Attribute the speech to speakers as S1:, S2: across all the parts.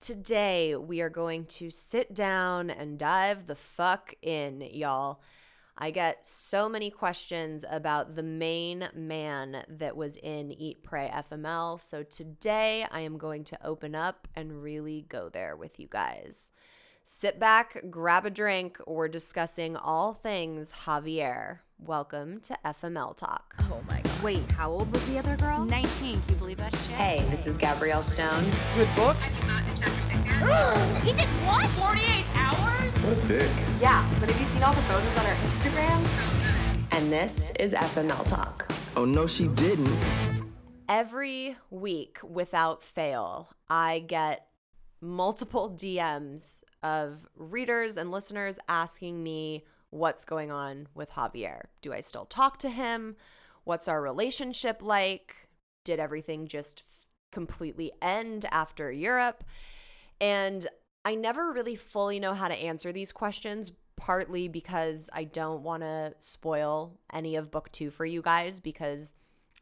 S1: Today, we are going to sit down and dive the fuck in, y'all. I get so many questions about the main man that was in Eat, Pray FML. So today, I am going to open up and really go there with you guys. Sit back, grab a drink. We're discussing all things Javier. Welcome to FML Talk.
S2: Oh my god. Wait, how old was the other girl?
S3: 19. Can you believe that shit?
S1: Hey, this is Gabrielle Stone.
S4: Good book?
S3: He did what?
S2: 48 hours?
S4: What a dick.
S1: Yeah, but have you seen all the photos on her Instagram? And this is FML Talk.
S4: Oh, no, she didn't.
S1: Every week, without fail, I get multiple DMs of readers and listeners asking me what's going on with Javier. Do I still talk to him? What's our relationship like? Did everything just f- completely end after Europe? And I never really fully know how to answer these questions, partly because I don't want to spoil any of book 2 for you guys because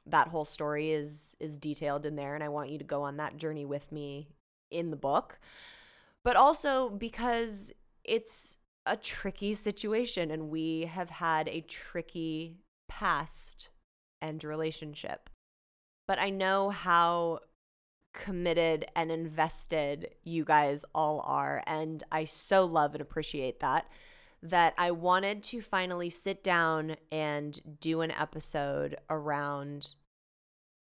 S1: that whole story is is detailed in there and I want you to go on that journey with me in the book. But also because it's a tricky situation and we have had a tricky past and relationship. But I know how committed and invested you guys all are and I so love and appreciate that that I wanted to finally sit down and do an episode around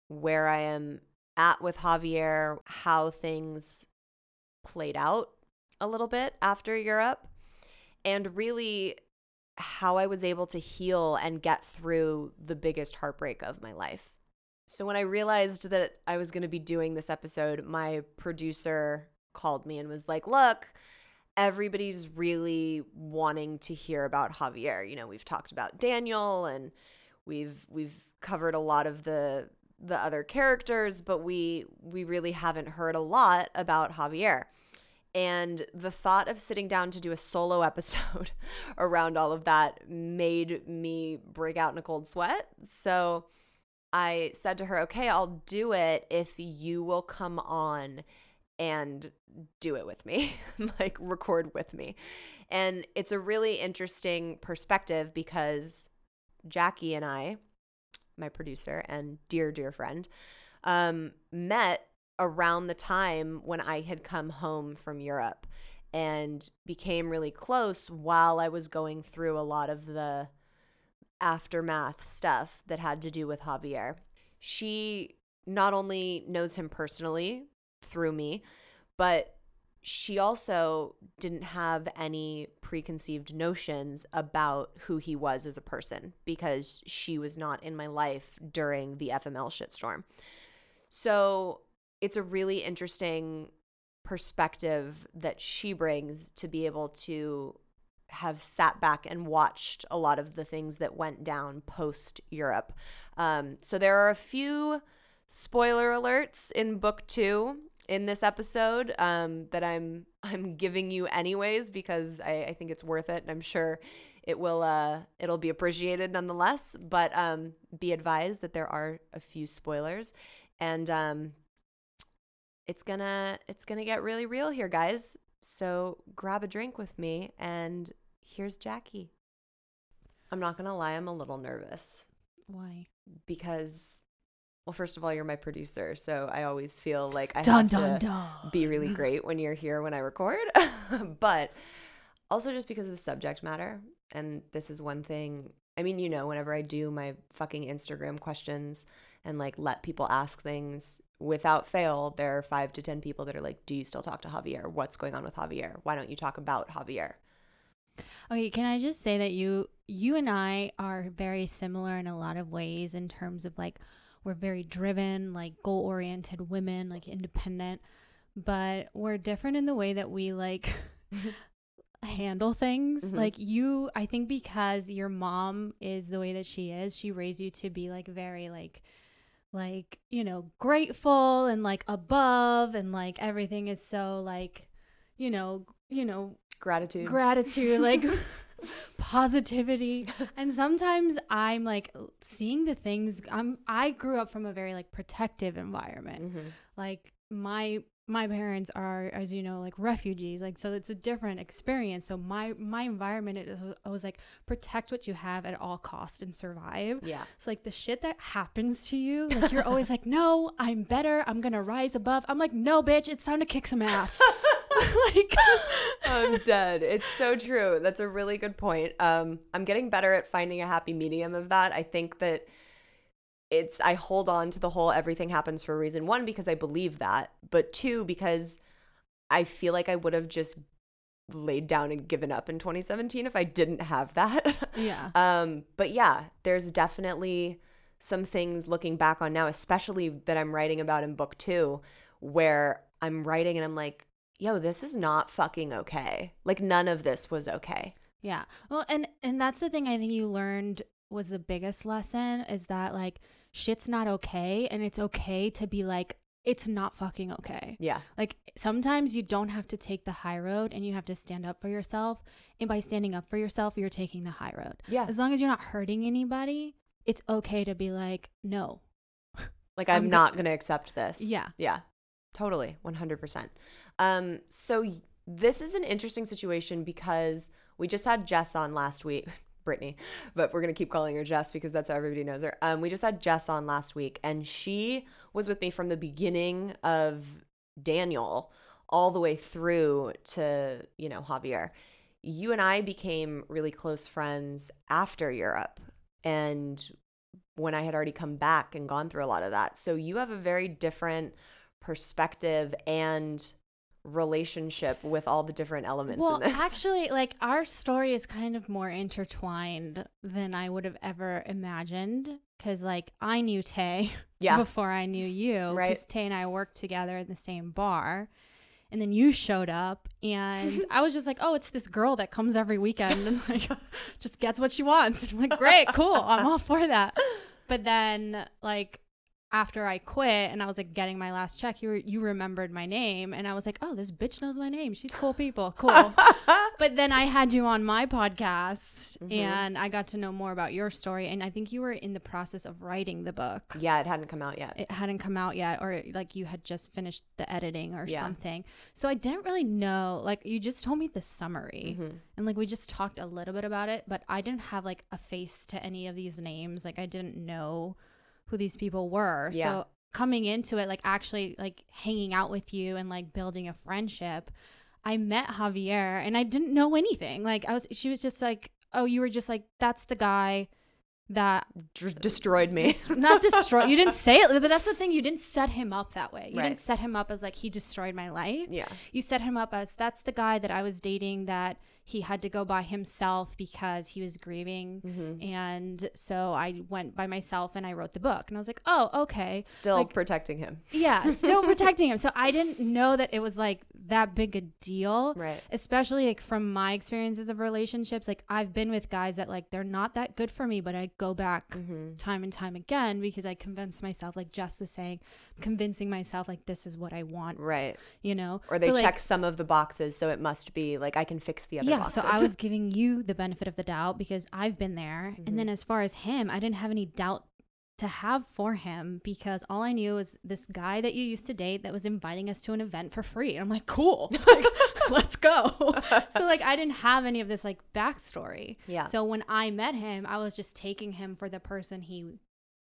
S1: where I am at with Javier, how things played out a little bit after Europe, and really how I was able to heal and get through the biggest heartbreak of my life. So, when I realized that I was going to be doing this episode, my producer called me and was like, Look, everybody's really wanting to hear about Javier. You know, we've talked about Daniel and we've we've covered a lot of the the other characters, but we we really haven't heard a lot about Javier. And the thought of sitting down to do a solo episode around all of that made me break out in a cold sweat. So I said to her, "Okay, I'll do it if you will come on and do it with me, like record with me." And it's a really interesting perspective because Jackie and I my producer and dear, dear friend, um, met around the time when I had come home from Europe and became really close while I was going through a lot of the aftermath stuff that had to do with Javier. She not only knows him personally through me, but she also didn't have any preconceived notions about who he was as a person because she was not in my life during the FML shitstorm. So it's a really interesting perspective that she brings to be able to have sat back and watched a lot of the things that went down post Europe. Um, so there are a few spoiler alerts in book two in this episode um, that I'm I'm giving you anyways because I, I think it's worth it and I'm sure it will uh it'll be appreciated nonetheless. But um, be advised that there are a few spoilers and um, it's gonna it's gonna get really real here, guys. So grab a drink with me and here's Jackie. I'm not gonna lie, I'm a little nervous
S2: Why?
S1: because well, first of all, you're my producer, so I always feel like I
S2: Dun,
S1: have
S2: dun,
S1: to
S2: dun.
S1: be really great when you're here when I record. but also just because of the subject matter, and this is one thing. I mean, you know, whenever I do my fucking Instagram questions and like let people ask things, without fail, there are five to ten people that are like, "Do you still talk to Javier? What's going on with Javier? Why don't you talk about Javier?"
S2: Okay, can I just say that you you and I are very similar in a lot of ways in terms of like we're very driven, like goal oriented women, like independent. but we're different in the way that we like handle things.
S1: Mhm.
S2: Like you, I think because your mom is the way that she is, she raised you to be like very like like, you know, grateful and like above and like everything is so like, you know, you know,
S1: Gratitude.
S2: gratitude, like positivity. And sometimes I'm like seeing the things I'm I grew up from a very like protective environment.
S1: Mhm.
S2: Like my my parents are as you know like refugees like so it's a different experience so my my environment it is I was like protect what you have at all cost and survive
S1: Yeah.
S2: so like the shit that happens to you like you're always like no i'm better i'm gonna rise above i'm like no bitch it's time to kick some ass like
S1: I'm dead. It's so true. That's a really good point. Um, I'm getting better at finding a happy medium of that. I think that it's I hold on to the whole everything happens for a reason. One, because I believe that, but two, because I feel like I would have just laid down and given up in 2017 if I didn't have that.
S2: yeah
S1: Um, but yeah, there's definitely some things looking back on now, especially that I'm writing about in book two, where I'm writing and I'm like, yo, this is not fucking okay. Like none of this was okay.
S2: Yeah. Well, and and that's the thing I think you learned was the biggest lesson is that like shit's not okay and it's okay to be like it's not fucking okay.
S1: Yeah.
S2: Like sometimes you don't have to take the high road and you have to stand up for yourself. And by standing up for yourself, you're taking the high road.
S1: Yeah.
S2: As long as you're not hurting anybody, it's okay to be like, no.
S1: Like I'm,
S2: I'm
S1: not gonna accept this.
S2: Yeah.
S1: Yeah. Totally. 100%. Um, so this is an interesting situation because we just had Jess on last week. Brittany, but we're gonna keep calling her Jess because that's how everybody knows her. Um, we just had Jess on last week, and she was with me from the beginning of Daniel all the way through to you know Javier. You and I became really close friends after Europe, and when I had already come back and gone through a lot of that. So you have a very different perspective and relationship with all the different elements
S2: Well,
S1: in this.
S2: actually, like our story is kind of more intertwined than I would have ever imagined. Cause like I knew Tay
S1: Yeah.
S2: before I knew you.
S1: Right.
S2: Because Tay and I worked together in the same bar. And then you showed up and I was just like, oh, it's this girl that comes every weekend and like just gets what she wants. And I'm like, great, cool. I'm all for that. But then like after I quit and I was like getting my last check, you were, you remembered my name and I was like, oh, this bitch knows my name. She's cool people. Cool. but then I had you on my podcast
S1: Mhm.
S2: and I got to know more about your story and I think you were in the process of writing the book.
S1: yeah, it hadn't come out yet.
S2: It hadn't come out yet or like you had just finished the editing or
S1: Yeah.
S2: something. So I didn't really know like you just told me the summary
S1: Mhm.
S2: and like we just talked a little bit about it, but I didn't have like a face to any of these names. Like I didn't know who these people were.
S1: Yeah.
S2: So coming into it, like actually like hanging out with you and like building a friendship, I met Javier and I didn't know anything. Like I was, she was just like, oh, you were just like, that's the guy that
S1: D- destroyed me.
S2: Not destroy. You didn't say it, but that's the thing. You didn't set him up that way. You
S1: Right.
S2: didn't set him up as like he destroyed my life.
S1: yeah.
S2: You set him up as that's the guy that I was dating that he had to go by himself because he was grieving.
S1: Mhm.
S2: And so I went by myself and I wrote the book. And I was like, oh, okay.
S1: Still
S2: Like-
S1: protecting him.
S2: Yeah, still protecting him. So I didn't know that it was like that big a deal.
S1: Right.
S2: Especially like from my experiences of relationships. Like I've been with guys that like they're not that good for me, but I go back
S1: Mhm.
S2: time and time again because I convince myself, like Jess was saying, convincing myself like this is what I want.
S1: Right.
S2: You know?
S1: Or they
S2: So, like,
S1: check some of the boxes, so it must be like I can fix the other
S2: yeah,
S1: boxes.
S2: so I was giving you the benefit of the doubt because I've been there.
S1: Mhm.
S2: And then as far as him, I didn't have any doubt to have for him because all I knew was this guy that you used to date that was inviting us to an event for free. And I'm like, cool, like, let's go. so like I didn't have any of this like backstory.
S1: Yeah.
S2: So when I met him, I was just taking him for the person he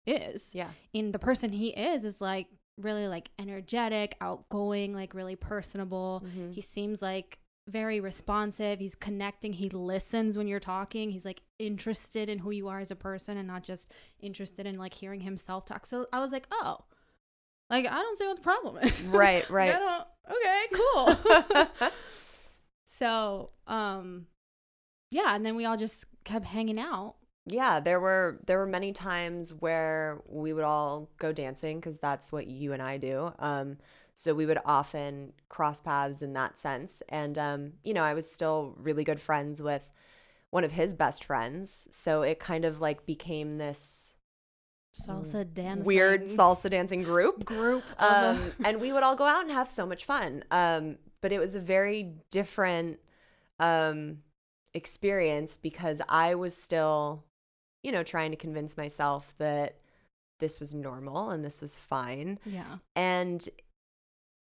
S2: is.
S1: yeah.
S2: And the person he is is like really like energetic, outgoing, like really personable.
S1: Mhm.
S2: He seems like very responsive. He's connecting. He listens when you're talking. He's like interested in who you are as a person and not just interested in like hearing himself talk. So I was like, oh, like I don't see what the problem is.
S1: Right, right.
S2: I don't. Okay, cool. so, um, yeah, and then we all just kept hanging out.
S1: yeah there were there were many times where we would all go dancing because that's what you and i do um So we would often cross paths in that sense. And, um, you know, I was still really good friends with one of his best friends. So it kind of like became this
S2: Salsa dancing.
S1: weird salsa dancing group.
S2: group.
S1: Um, and we would all go out and have so much fun. Um, but it was a very different um, experience because I was still, you know, trying to convince myself that this was normal and this was fine.
S2: yeah.
S1: And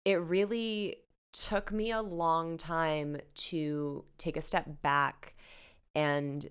S1: it really took me a long time to take a step back and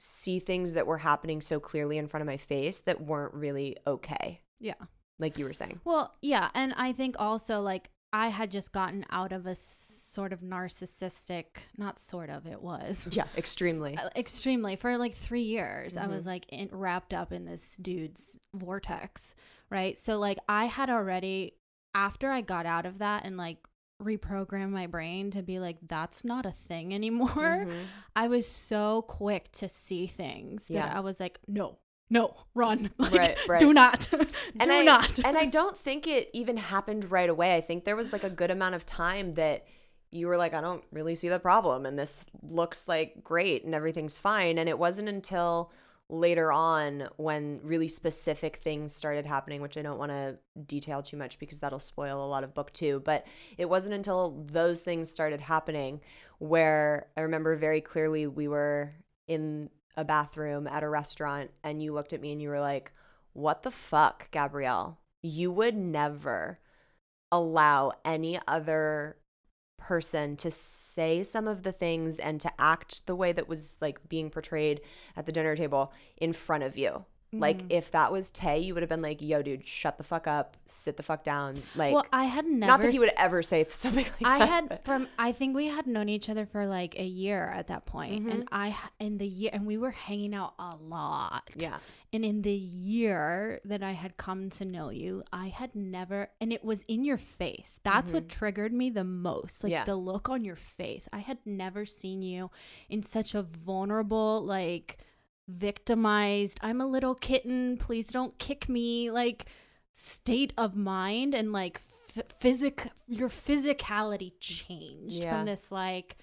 S1: see things that were happening so clearly in front of my face that weren't really okay,
S2: Yeah.
S1: like you were saying.
S2: Well, yeah, and I think also like I had just gotten out of a sort of narcissistic, not sort of, it was.
S1: Yeah, extremely.
S2: Extremely for like three years, I
S1: Mhm.
S2: was like in, wrapped up in this dude's vortex, right? So like I had already after I got out of that and like reprogrammed my brain to be like that's not a thing anymore.
S1: Mhm.
S2: I was so quick to see things that
S1: Yeah.
S2: I was like, no, no, run, like,
S1: Right, right.
S2: do not, do
S1: and I,
S2: not.
S1: and I don't think it even happened right away. I think there was like a good amount of time that you were like, I don't really see the problem, and this looks like great and everything's fine. And it wasn't until later on when really specific things started happening, which I don't want to detail too much because that'll spoil a lot of book two. But it wasn't until those things started happening where I remember very clearly we were in a bathroom at a restaurant and you looked at me and you were like, What the fuck, Gabrielle? You would never allow any other person to say some of the things and to act the way that was like being portrayed at the dinner table in front of you. Like
S2: Mm.
S1: if that was Tay, you would have been like, "Yo, dude, shut the fuck up, sit the fuck down." Like,
S2: well, I had never.
S1: not that he would ever say something like
S2: I
S1: that.
S2: I had
S1: but-
S2: from I think we had known each other for like a year at that point,
S1: Mm-hmm.
S2: and I in the year and we were hanging out a lot.
S1: yeah,
S2: And in the year that I had come to know you, I had never and it was in your face. That's what triggered me the most. Like
S1: Mm-hmm. Yeah.
S2: the look on your face. I had never seen you in such a vulnerable like victimized, I'm a little kitten, please don't kick me like state of mind and like f- physic your physicality changed
S1: Yeah.
S2: from this like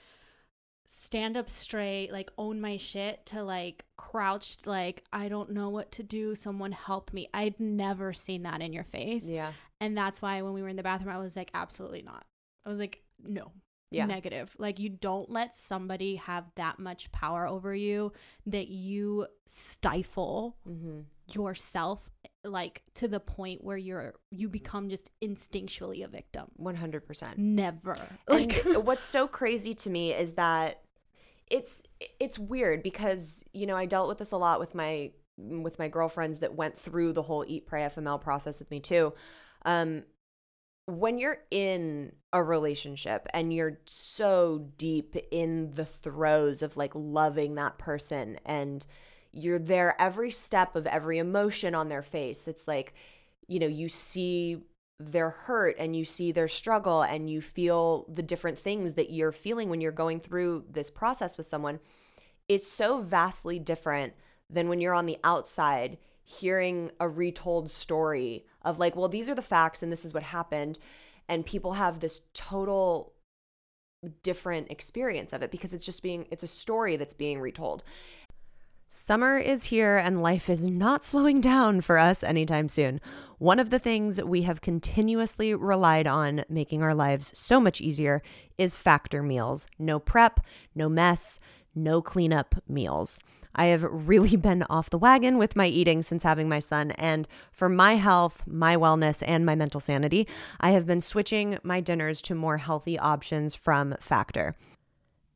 S2: stand up straight, like own my shit to like crouched, like I don't know what to do. Someone help me. I'd never seen that in your face.
S1: yeah,
S2: And that's why when we were in the bathroom, I was like, absolutely not. I was like, no.
S1: Yeah.
S2: Negative. Like you don't let somebody have that much power over you that you stifle
S1: hmm
S2: yourself like to the point where you're you become just instinctually a victim.
S1: one hundred percent.
S2: Never.
S1: And
S2: Like
S1: what's so crazy to me is that it's it's weird because you know I dealt with this a lot with my with my girlfriends that went through the whole eat pray FML process with me too. Um, when you're in a relationship and you're so deep in the throes of like loving that person and you're there every step of every emotion on their face it's like you know you see their hurt and you see their struggle and you feel the different things that you're feeling when you're going through this process with someone it's so vastly different than when you're on the outside hearing a retold story of like well these are the facts and this is what happened and people have this total different experience of it because it's just being it's a story that's being retold Summer is here and life is not slowing down for us anytime soon. One of the things we have continuously relied on making our lives so much easier is factor meals. No prep, no mess, no cleanup meals. I have really been off the wagon with my eating since having my son, and for my health, my wellness, and my mental sanity, I have been switching my dinners to more healthy options from Factor.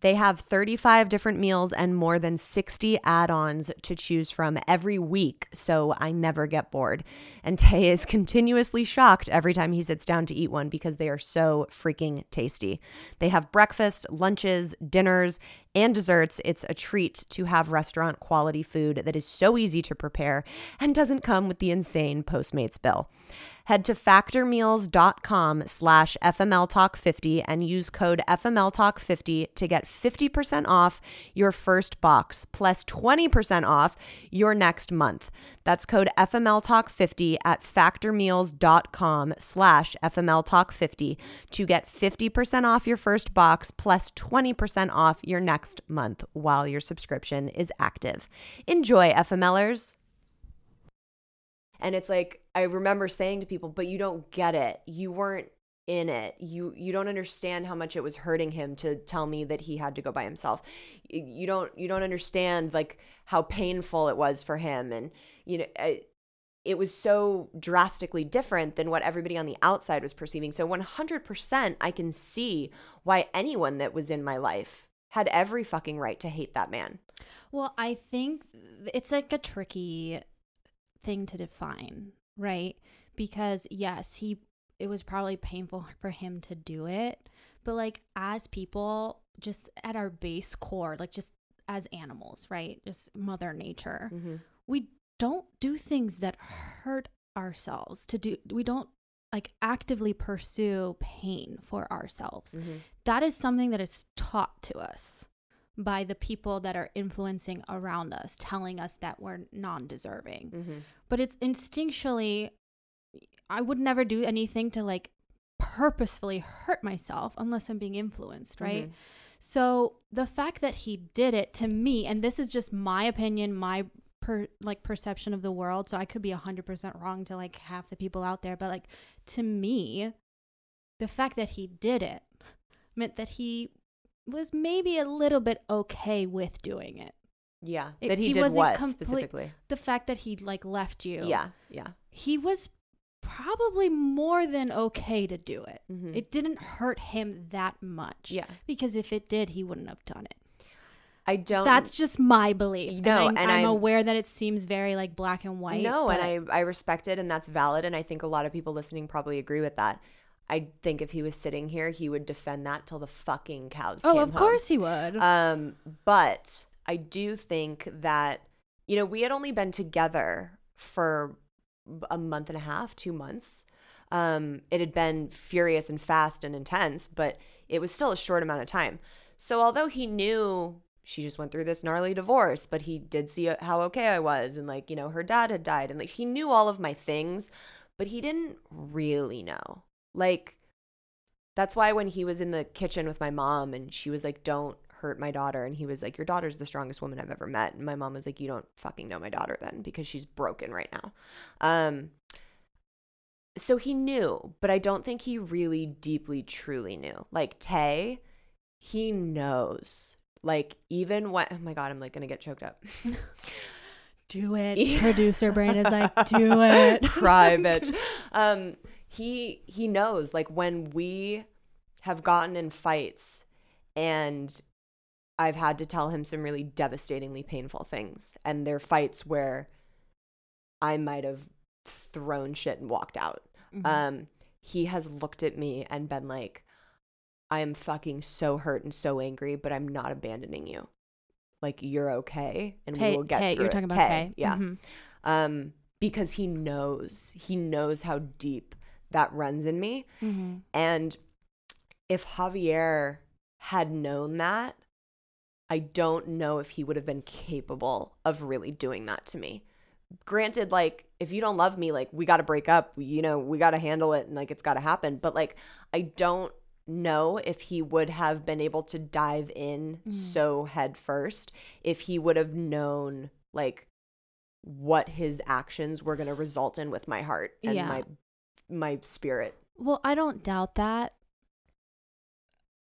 S1: They have 35 different meals and more than 60 add ons to choose from every week, so I never get bored. And Tay is continuously shocked every time he sits down to eat one because they are so freaking tasty. They have breakfast, lunches, dinners, and desserts. It's a treat to have restaurant quality food that is so easy to prepare and doesn't come with the insane Postmates bill. Head to factormeals.com slash FMLTalk50 and use code FMLTalk50 to get 50% off your first box plus 20% off your next month. That's code FMLTalk50 at factormeals.com slash FMLTalk50 to get 50% off your first box plus 20% off your next month while your subscription is active. Enjoy, FMLers. And it's like I remember saying to people, "But you don't get it. You weren't in it. You you don't understand how much it was hurting him to tell me that he had to go by himself. You don't you don't understand like how painful it was for him and you know I, it was so drastically different than what everybody on the outside was perceiving. So 100% I can see why anyone that was in my life had every fucking right to hate that man.
S2: Well, I think it's like a tricky thing to define, right? Because yes, he it was probably painful for him to do it, but like as people just at our base core, like just as animals, right? Just mother nature. Mm-hmm. We don't do things that hurt ourselves. To do we don't like actively pursue pain for ourselves. That is something that is taught to us by the people that are influencing around us, telling us that we're non deserving.
S1: Mm-hmm.
S2: But it's instinctually, I would never do anything to like purposefully hurt myself unless I'm being influenced, right?
S1: Mhm.
S2: So the fact that he did it to me, and this is just my opinion, my per like perception of the world, so I could be hundred percent wrong to like half the people out there, but like to me, the fact that he did it meant that he was maybe a little bit okay with doing it.
S1: Yeah.
S2: It-
S1: that he,
S2: he
S1: did what
S2: complete-
S1: specifically?
S2: The fact that he like left you,
S1: Yeah. Yeah.
S2: he was probably more than okay to do it.
S1: Mhm.
S2: It didn't hurt him that much.
S1: Yeah.
S2: Because if it did, he wouldn't have done it.
S1: I don't
S2: That's just my belief.
S1: No,
S2: and, I,
S1: and
S2: am
S1: I'm-
S2: aware that it seems very like black and white.
S1: No,
S2: but
S1: and I I respect it and that's valid and I think a lot of people listening probably agree with that. I think if he was sitting here, he would defend that till the fucking cows
S2: oh, of
S1: home.
S2: course he would.
S1: Um, but I do think that you know we had only been together for a month and a half, two months. Um, it had been furious and fast and intense, but it was still a short amount of time. So although he knew she just went through this gnarly divorce, but he did see how okay I was, and like you know her dad had died, and like he knew all of my things, but he didn't really know. Like that's why when he was in the kitchen with my mom and she was like, Don't hurt my daughter. And he was like, Your daughter's the strongest woman I've ever met. And my mom was like, You don't fucking know my daughter then because she's broken right now. Um, so he knew, but I don't think he really deeply, truly knew. Like Tay, he knows. Like even when, oh my God, I'm like gonna get choked up.
S2: do it.
S1: Yeah.
S2: Producer brain is like, do it.
S1: cry bitch um he he knows like when we have gotten in fights and i've had to tell him some really devastatingly painful things and they're fights where i might have thrown shit and walked out
S2: Mhm.
S1: um he has looked at me and been like i am fucking so hurt and so angry but i'm not abandoning you like you're okay and
S2: Tay,
S1: we will get
S2: Tay,
S1: through
S2: you're
S1: it.
S2: talking about
S1: Tay,
S2: Tay.
S1: yeah
S2: Mhm.
S1: um, because he knows he knows how deep that runs in me.
S2: Mhm.
S1: And if Javier had known that, I don't know if he would have been capable of really doing that to me. Granted, like, if you don't love me, like, we got to break up, you know, we got to handle it and, like, it's got to happen. But, like, I don't know if he would have been able to dive in
S2: Mm.
S1: so head first if he would have known, like, what his actions were going to result in with my heart and
S2: Yeah.
S1: my my spirit.
S2: Well, I don't doubt that.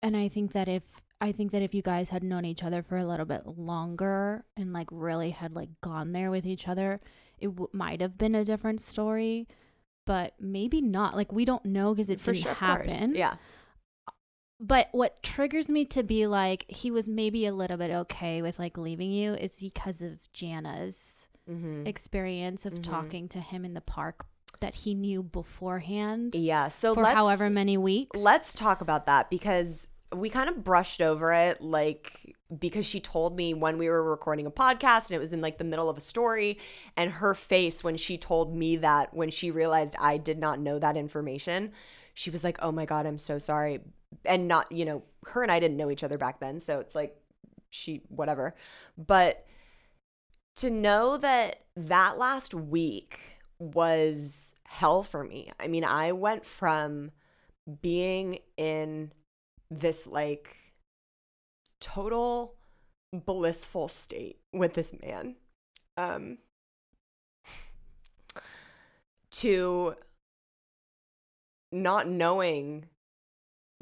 S2: And I think that if I think that if you guys had known each other for a little bit longer and like really had like gone there with each other, it w- might have been a different story, but maybe not. Like we don't know because it
S1: For
S2: didn't
S1: sure,
S2: happen.
S1: Yeah.
S2: But what triggers me to be like he was maybe a little bit okay with like leaving you is because of Jana's
S1: Mm-hmm.
S2: experience of
S1: Mhm.
S2: talking to him in the park that he knew beforehand
S1: Yeah. So
S2: for however many weeks.
S1: let's talk about that because we kind of brushed over it like because she told me when we were recording a podcast and it was in like the middle of a story and her face when she told me that when she realized I did not know that information she was like oh my god I'm so sorry and not you know her and I didn't know each other back then so it's like she whatever. But to know that that last week was hell for me. I mean I went from being in this like total blissful state with this man um to not knowing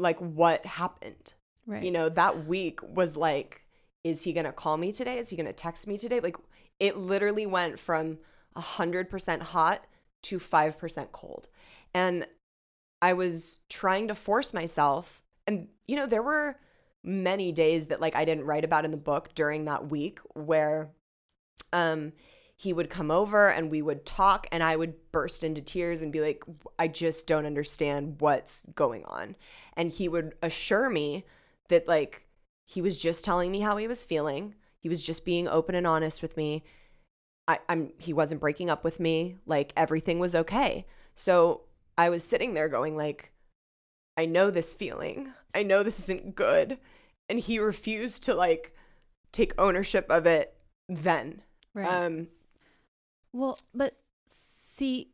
S1: like what happened?
S2: Right.
S1: you know that week was like is he gonna call me today? Is he gonna text me today? Like it literally went from 100% hot to 5% cold. And i was trying to force myself and you know there were many days that like i didn't write about in the book during that week where um he would come over and we would talk and i would burst into tears and be like i just don't understand what's going on. And he would assure me that like he was just telling me how he was feeling. He was just being open and honest with me. I, i'm he wasn't breaking up with me. Like everything was okay. So i was sitting there going like i know this feeling. I know this isn't good. And he refused to like take ownership of it then.
S2: Right.
S1: um
S2: Well, but see,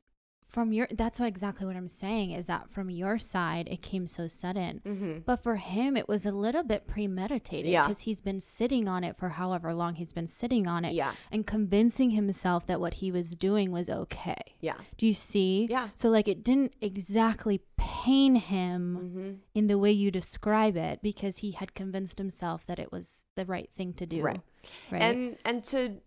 S2: from your that's what exactly what I'm saying is that from your side it came so sudden.
S1: mhm.
S2: But for him it was a little bit premeditated
S1: Yeah.
S2: because he's been sitting on it for however long he's been sitting on it
S1: yeah
S2: and convincing himself that what he was doing was okay.
S1: yeah
S2: Do you see?
S1: Yeah.
S2: So like it didn't exactly pain him
S1: mm-hmm.
S2: in the way you describe it because he had convinced himself that it was the right thing to do.
S1: Right.
S2: Right.
S1: and and to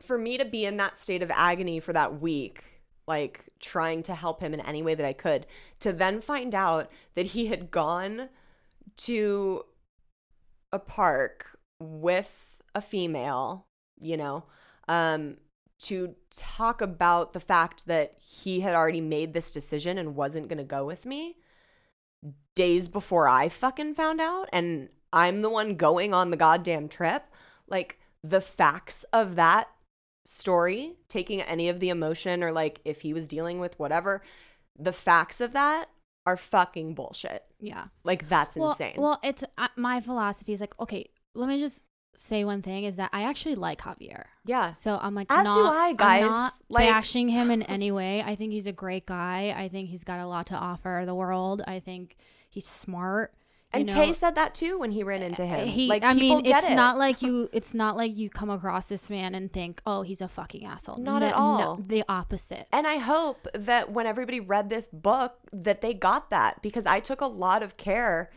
S1: for me to be in that state of agony for that week like trying to help him in any way that i could to then find out that he had gone to a park with a female you know um to talk about the fact that he had already made this decision and wasn't going to go with me days before I fucking found out and I'm the one going on the goddamn trip. Like the facts of that story, taking any of the emotion or like if he was dealing with whatever, the facts of that are fucking bullshit.
S2: yeah.
S1: Like that's
S2: well,
S1: insane.
S2: Well, it's uh, my philosophy is like, okay, let me just say one thing is that I actually like Javier.
S1: yeah.
S2: So I'm like,
S1: As
S2: not,
S1: do I,
S2: I'm
S1: guys.
S2: not
S1: Like-
S2: bashing him in any way. I think he's a great guy. I think he's got a lot to offer the world. I think he's smart.
S1: And
S2: know.
S1: Tay said that too when he ran into him.
S2: He,
S1: like
S2: I
S1: people
S2: mean, it's
S1: it.
S2: not like you. It's not like you come across this man and think, "Oh, he's a fucking asshole."
S1: Not at all.
S2: no, the opposite.
S1: And I hope that when everybody read this book that they got that because I took a lot of care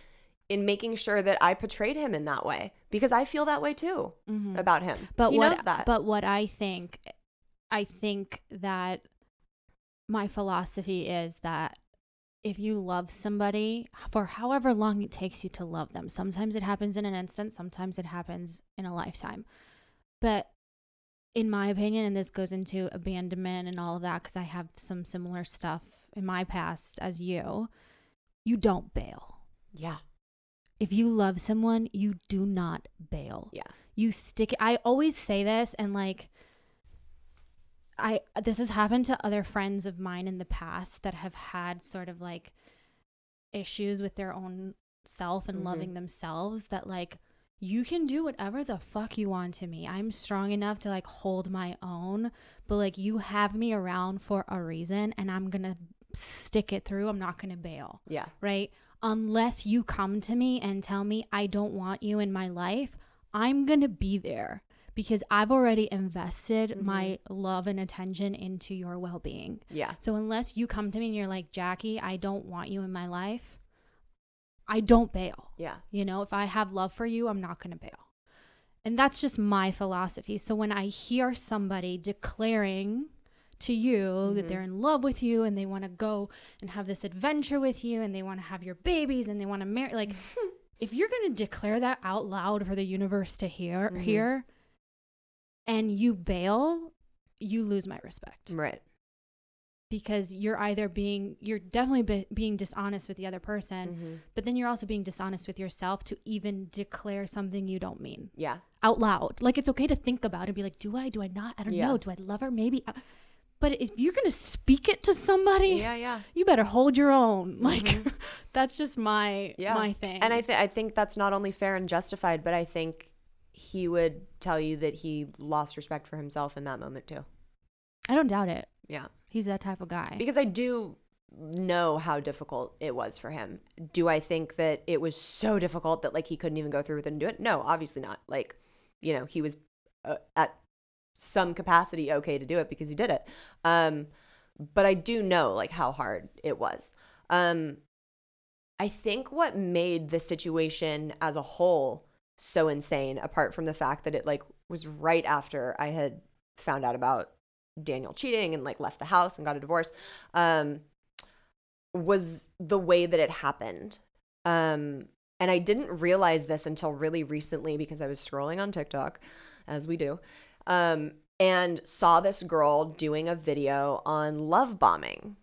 S1: in making sure that I portrayed him in that way because I feel that way too
S2: Mhm.
S1: about him.
S2: But
S1: he
S2: what? But what I think, I think that my philosophy is that if you love somebody for however long it takes you to love them, sometimes it happens in an instant, sometimes it happens in a lifetime. But in my opinion, and this goes into abandonment and all of that, because I have some similar stuff in my past as you, you don't bail.
S1: yeah.
S2: If you love someone, you do not bail
S1: Yeah.
S2: you stick i always say this and like i this has happened to other friends of mine in the past that have had sort of like issues with their own self and
S1: Mhm.
S2: loving themselves that like you can do whatever the fuck you want to me i'm strong enough to like hold my own but like you have me around for a reason and i'm gonna stick it through i'm not gonna bail
S1: Yeah.
S2: right? Unless you come to me and tell me I don't want you in my life, I'm going to be there because I've already invested
S1: Mhm.
S2: my love and attention into your well being.
S1: Yeah.
S2: So unless you come to me and you're like, Jackie, I don't want you in my life, I don't bail.
S1: Yeah.
S2: You know, if I have love for you, I'm not going to bail. And that's just my philosophy. So when I hear somebody declaring to you that
S1: Mhm.
S2: they're in love with you and they want to go and have this adventure with you and they want to have your babies and they want to marry, like, if you're going to declare that out loud for the universe to hear,
S1: Mhm.
S2: hear, and you bail, you lose my respect.
S1: Right.
S2: because you're either being you're definitely be, being dishonest with the other person
S1: Mm-hmm.
S2: but then you're also being dishonest with yourself to even declare something you don't mean
S1: Yeah.
S2: out loud like it's okay to think about it and be like do i do i not i don't
S1: Yeah.
S2: know do i love her maybe Uh, but if you're gonna speak it to somebody
S1: Yeah, yeah.
S2: you better hold your own like that's just my
S1: Yeah.
S2: my thing
S1: And I th- I think that's not only fair and justified, but I think he would tell you that he lost respect for himself in that moment too.
S2: i don't doubt it
S1: Yeah.
S2: he's that type of guy
S1: Because I do know how difficult it was for him. Do I think that it was so difficult that like he couldn't even go through with it and do it? No, obviously not. Like, you know, he was uh, at some capacity okay to do it because he did it. Um but I do know like how hard it was. Um I think what made the situation as a whole so insane apart from the fact that it like was right after I had found out about Daniel cheating and like left the house and got a divorce um was the way that it happened. Um and I didn't realize this until really recently because I was scrolling on TikTok as we do. Um and saw this girl doing a video on love bombing.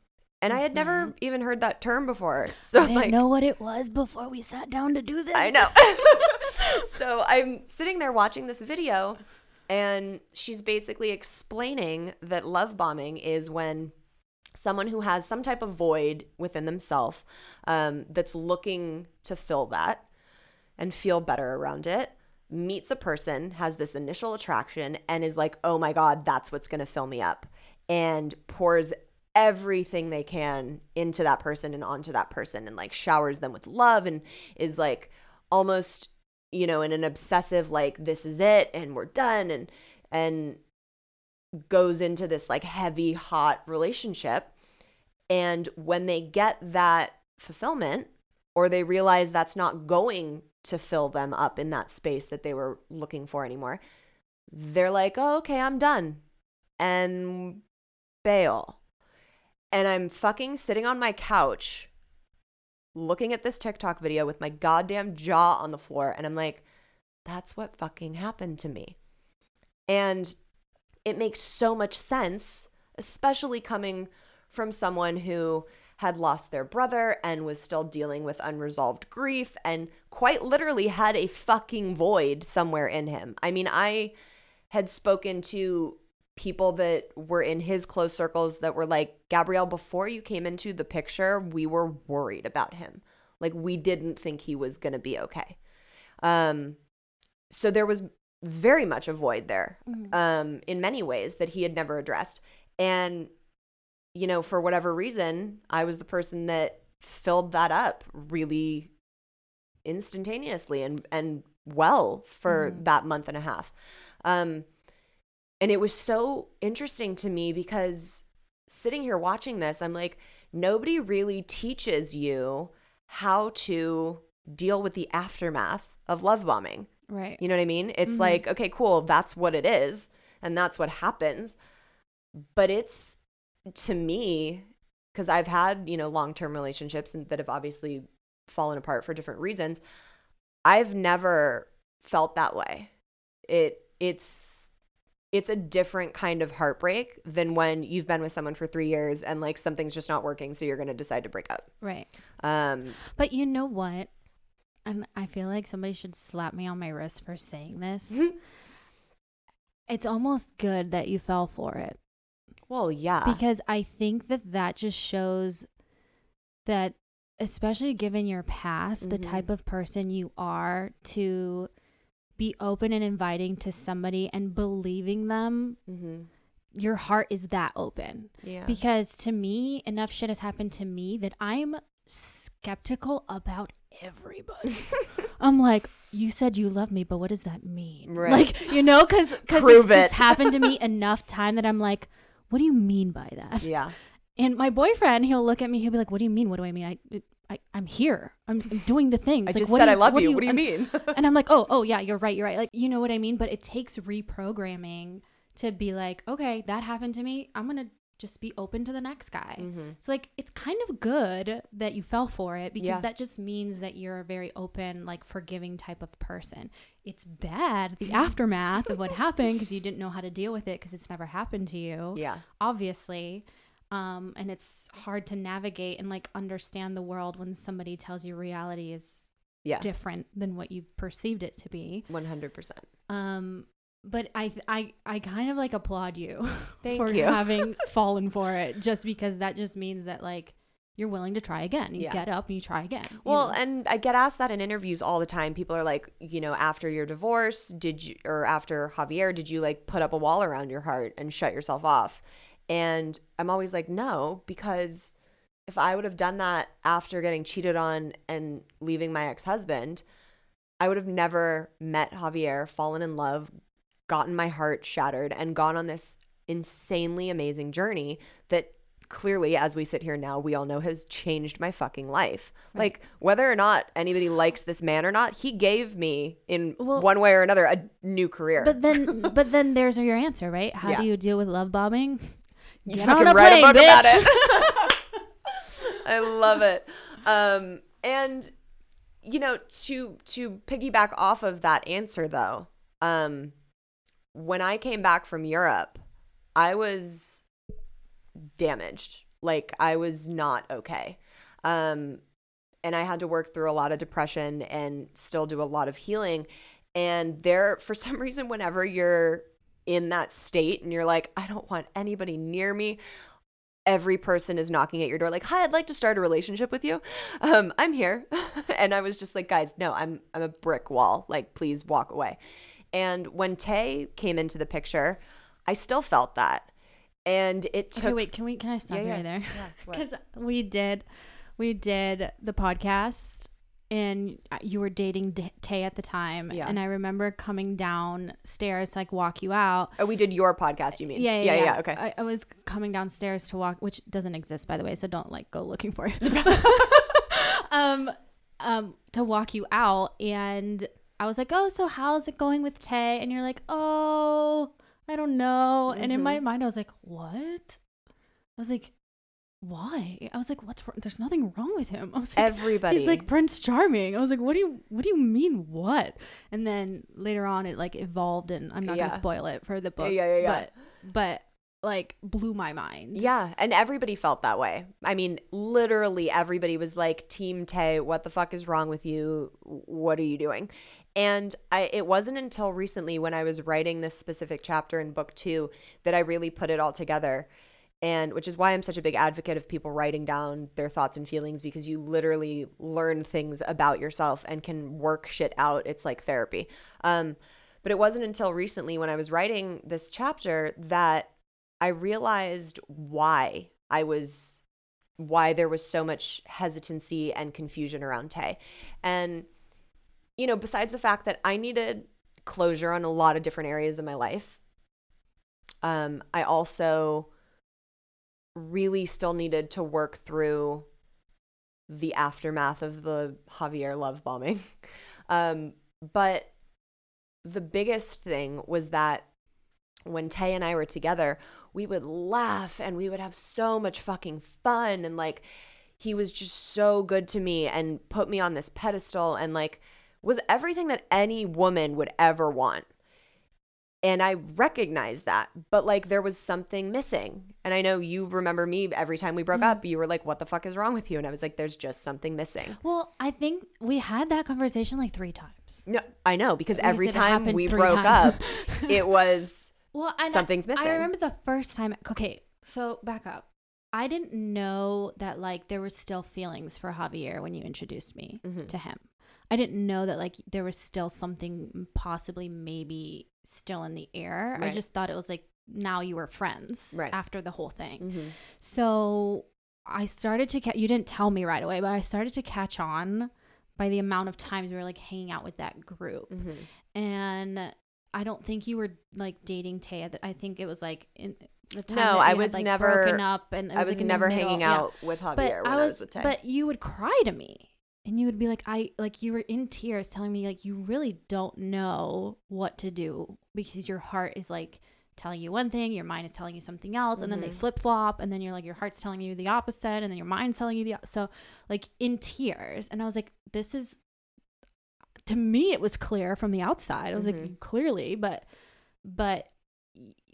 S1: And I had never even heard that term before. So
S2: i didn't
S1: like
S2: know what it was before we sat down to do this
S1: I know. so I'm sitting there watching this video, and she's basically explaining that love bombing is when someone who has some type of void within themselves um, that's looking to fill that and feel better around it meets a person has this initial attraction and is like oh my god that's what's going to fill me up and pours everything they can into that person and onto that person and like showers them with love and is like almost you know in an obsessive like this is it and we're done and and goes into this like heavy hot relationship. And when they get that fulfillment or they realize that's not going to fill them up in that space that they were looking for anymore they're like oh okay i'm done. And bail and i'm fucking sitting on my couch looking at this TikTok video with my goddamn jaw on the floor and I'm like that's what fucking happened to me. And it makes so much sense, especially coming from someone who had lost their brother and was still dealing with unresolved grief and quite literally had a fucking void somewhere in him. I mean, I had spoken to people that were in his close circles that were like, Gabrielle, before you came into the picture, we were worried about him. Like, we didn't think he was going to be okay. Um, so there was very much a void there um, in many ways that he had never addressed. And, you know, for whatever reason, I was the person that filled that up really instantaneously and, and well for that month and a half. Um, and it was so interesting to me because sitting here watching this, I'm like, nobody really teaches you how to deal with the aftermath of love bombing.
S2: right
S1: You know what I mean? It's
S2: Mhm.
S1: like, okay, cool, that's what it is, and that's what happens. But it's to me, because I've had, you know, long term relationships and that have obviously fallen apart for different reasons. I've never felt that way. It it's it's a different kind of heartbreak than when you've been with someone for three years and like something's just not working, so you're gonna decide to break up.
S2: right
S1: Um,
S2: But you know what? And I feel like somebody should slap me on my wrist for saying this. it's almost good that you fell for it
S1: well, yeah,
S2: because I think that that just shows that, especially given your past, the
S1: Mhm.
S2: type of person you are to be open and inviting to somebody and believing them,
S1: hmm
S2: your heart is that open.
S1: yeah,
S2: Because to me, enough shit has happened to me that I'm skeptical about everybody. I'm like, you said you love me, but what does that mean?
S1: Right.
S2: Like, you know, because because it's
S1: it.
S2: just happened to me enough time that I'm like, what do you mean by that?
S1: yeah.
S2: And my boyfriend, he'll look at me, he'll be like, what do you mean? What do I mean? I, I I'm here. I'm, I'm doing the things.
S1: I
S2: Like,
S1: just
S2: what
S1: said
S2: do
S1: I love you.
S2: do
S1: What do you
S2: and-
S1: mean?
S2: and I'm like, oh, oh yeah, you're right, you're right. Like, you know what I mean? But it takes reprogramming to be like, okay, that happened to me. I'm gonna just be open to the next guy.
S1: Mhm.
S2: So like, it's kind of good that you fell for it because
S1: Yeah.
S2: that just means that you're a very open, like forgiving type of person. It's bad the aftermath of what happened because you didn't know how to deal with it because it's never happened to you
S1: Yeah.
S2: obviously Um, and it's hard to navigate and like understand the world when somebody tells you reality is
S1: Yeah.
S2: different than what you've perceived it to be.
S1: 100%.
S2: Um, but I I I kind of like applaud you
S1: Thank
S2: for
S1: you.
S2: having fallen for it, just because that just means that like you're willing to try again. You
S1: Yeah.
S2: get up and you try again. you
S1: Well,
S2: know?
S1: and I get asked that in interviews all the time. People are like, you know, after your divorce, did you, or after Javier, did you like put up a wall around your heart and shut yourself off? And I'm always like, no, because if I would have done that after getting cheated on and leaving my ex husband, I would have never met Javier, fallen in love, gotten my heart shattered, and gone on this insanely amazing journey that clearly, as we sit here now, we all know has changed my fucking life. Like, whether or not anybody likes this man or not, he gave me, in
S2: Well-
S1: one way or another, a new career.
S2: but then but then there's your answer, right? How
S1: Yeah.
S2: do you deal with love bombing?
S1: You
S2: Get
S1: fucking write
S2: plane,
S1: a book about it. I love it. Um, and you know, to to piggyback off of that answer though, um, when I came back from Europe, I was damaged. Like I was not okay. Um, and I had to work through a lot of depression and still do a lot of healing. And there, for some reason, whenever you're in that state and you're like, I don't want anybody near me, every person is knocking at your door like, "Hi, I'd like to start a relationship with you. Um, I'm here." and I was just like, "Guys, no, I'm I'm a brick wall. Like, please walk away." And when Tay came into the picture, I still felt that. And it took
S2: Okay, wait, can we can I stop
S1: Yeah,
S2: you
S1: yeah.
S2: right there?
S1: Yeah.
S2: Because we did we did the podcast and you were dating D- Tay at the time.
S1: Yeah.
S2: And I remember coming downstairs to like walk you out.
S1: Oh, we did your podcast, you mean?
S2: Yeah, yeah, yeah.
S1: okay.
S2: I, I was coming downstairs to walk, which doesn't exist by the way, so don't like go looking for it. um, um, to walk you out, and I was like, "Oh, so how's it going with Tay?" And you're like, "Oh, I don't know." And in
S1: Mm-hmm.
S2: my mind, I was like, "What?" I was like, "Why?" I was like, "What's wrong? There's nothing wrong with him." I was like,
S1: Everybody.
S2: He's like Prince Charming. I was like, "What do you What do you mean? What?" And then later on, it like evolved, and I'm not
S1: Yeah.
S2: gonna spoil it for the book.
S1: yeah, yeah, yeah.
S2: But but like blew my mind.
S1: Yeah, and everybody felt that way. I mean, literally everybody was like, "Team Tay, what the fuck is wrong with you? What are you doing?" And I it wasn't until recently when I was writing this specific chapter in book 2 that I really put it all together. And which is why I'm such a big advocate of people writing down their thoughts and feelings because you literally learn things about yourself and can work shit out. It's like therapy. Um but it wasn't until recently when I was writing this chapter that I realized why I was why there was so much hesitancy and confusion around Tay. And you know, besides the fact that I needed closure on a lot of different areas of my life, um, I also really still needed to work through the aftermath of the Javier love bombing. Um, but the biggest thing was that when Tay and I were together, we would laugh and we would have so much fucking fun. And like, he was just so good to me and put me on this pedestal and like was everything that any woman would ever want. And I recognized that, but like there was something missing. And I know you remember me every time we broke up, you were like, what the fuck is wrong with you? And I was like, there's just something missing.
S2: Well, I think we had that conversation like three times.
S1: No, I know because every time we broke
S2: times.
S1: up, it was
S2: Well, I-
S1: Something's
S2: I
S1: missing.
S2: remember the first time. Okay, so back up. I didn't know that like there was still feelings for Javier when you introduced me
S1: Mm-hmm.
S2: to him. I didn't know that like there was still something possibly maybe still in the air. I just thought it was like now you were friends
S1: Right.
S2: after the whole thing.
S1: Mhm.
S2: So I started to catch. You didn't tell me right away, but I started to catch on by the amount of times we were like hanging out with that group
S1: Mhm.
S2: and I don't think you were like dating Tay. at the- I think it was like in the time
S1: No, I was
S2: had, like,
S1: never-
S2: broken up, and it
S1: I
S2: was,
S1: was
S2: like,
S1: never hanging
S2: yeah.
S1: out with Javier
S2: But
S1: when
S2: I
S1: I
S2: was,
S1: was with Tay.
S2: but you would cry to me, and you would be like, I like you were in tears, telling me like you really don't know what to do because your heart is like telling you one thing, your mind is telling you something else, and then
S1: Mm-hmm.
S2: they flip flop, and then you're like your heart's telling you the opposite, and then your mind's telling you the so like in tears, and I was like, this is to me it was clear from the outside. I was
S1: Mhm.
S2: like clearly, but but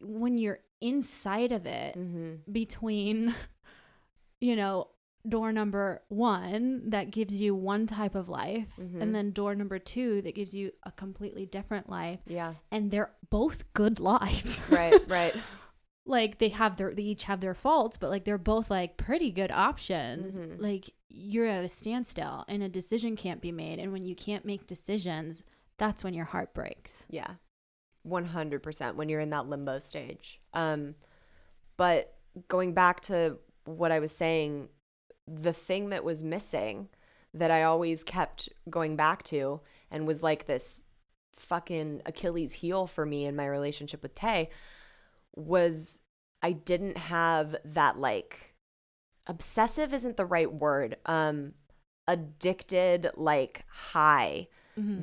S2: when you're inside of it
S1: Mm-hmm.
S2: between you know door number 1 that gives you one type of life
S1: Mhm.
S2: and then door number 2 that gives you a completely different life
S1: Yeah.
S2: and they're both good lives
S1: Right. Right.
S2: like they have their they each have their faults but like they're both like pretty good options
S1: Mhm.
S2: like you're at a standstill and a decision can't be made and when you can't make decisions that's when your heart breaks
S1: Yeah. 100% when you're in that limbo stage. Um but going back to what I was saying, the thing that was missing that I always kept going back to and was like this fucking Achilles heel for me in my relationship with Tay was I didn't have that like obsessive isn't the right word. Um addicted like high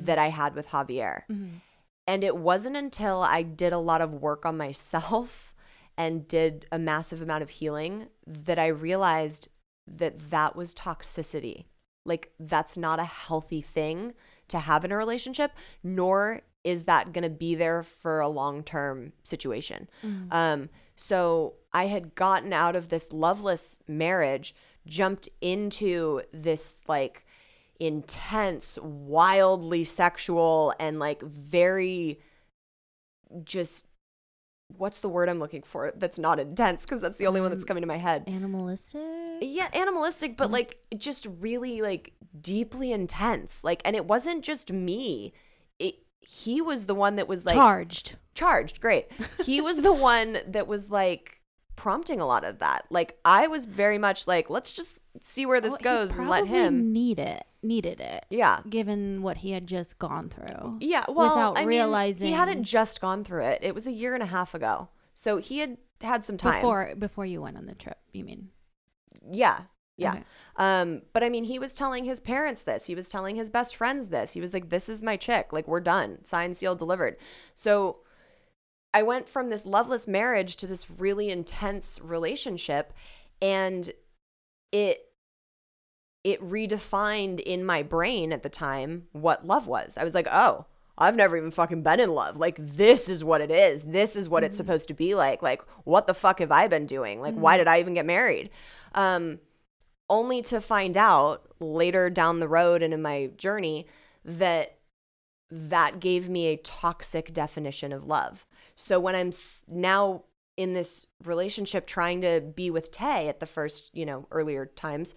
S1: that I had with Javier. And it wasn't until I did a lot of work on myself and did a massive amount of healing that I realized that that was toxicity. Like, that's not a healthy thing to have in a relationship, nor is that going to be there for a long term situation. Um, so I had gotten out of this loveless marriage, jumped into this like intense, wildly sexual, and like very just what's the word I'm looking for that's not intense because that's the only one that's
S2: Um,
S1: coming to my head.
S2: animalistic
S1: Yeah, animalistic, but
S2: Mhm.
S1: like just really like deeply intense. Like, and it wasn't just me. It he was the one that was like
S2: charged
S1: charged. Great. He was the one that was like prompting a lot of that. Like I was very much like, let's just see where this
S2: Well,
S1: goes and let him.
S2: need it needed it
S1: Yeah.
S2: given what he had just gone through
S1: Yeah. Well,
S2: without
S1: I mean,
S2: realizing
S1: he hadn't just gone through it. It was a year and a half ago. So he had had some time.
S2: before before you went on the trip you mean
S1: Yeah. Yeah.
S2: Okay.
S1: Um, but I mean, he was telling his parents this. He was telling his best friends this. He was like, "This is my chick. Like, we're done. Signed, sealed, delivered." So I went from this loveless marriage to this really intense relationship, and it it redefined in my brain at the time what love was. I was like, "Oh." I've never even fucking been in love. Like, this is what it is. This is what it's supposed to be like. Like, what the fuck have I been doing? Like, why did I even get married? Um, only to find out later down the road and in my journey that that gave me a toxic definition of love. So when I'm now in this relationship trying to be with Tay at the first, you know, earlier times,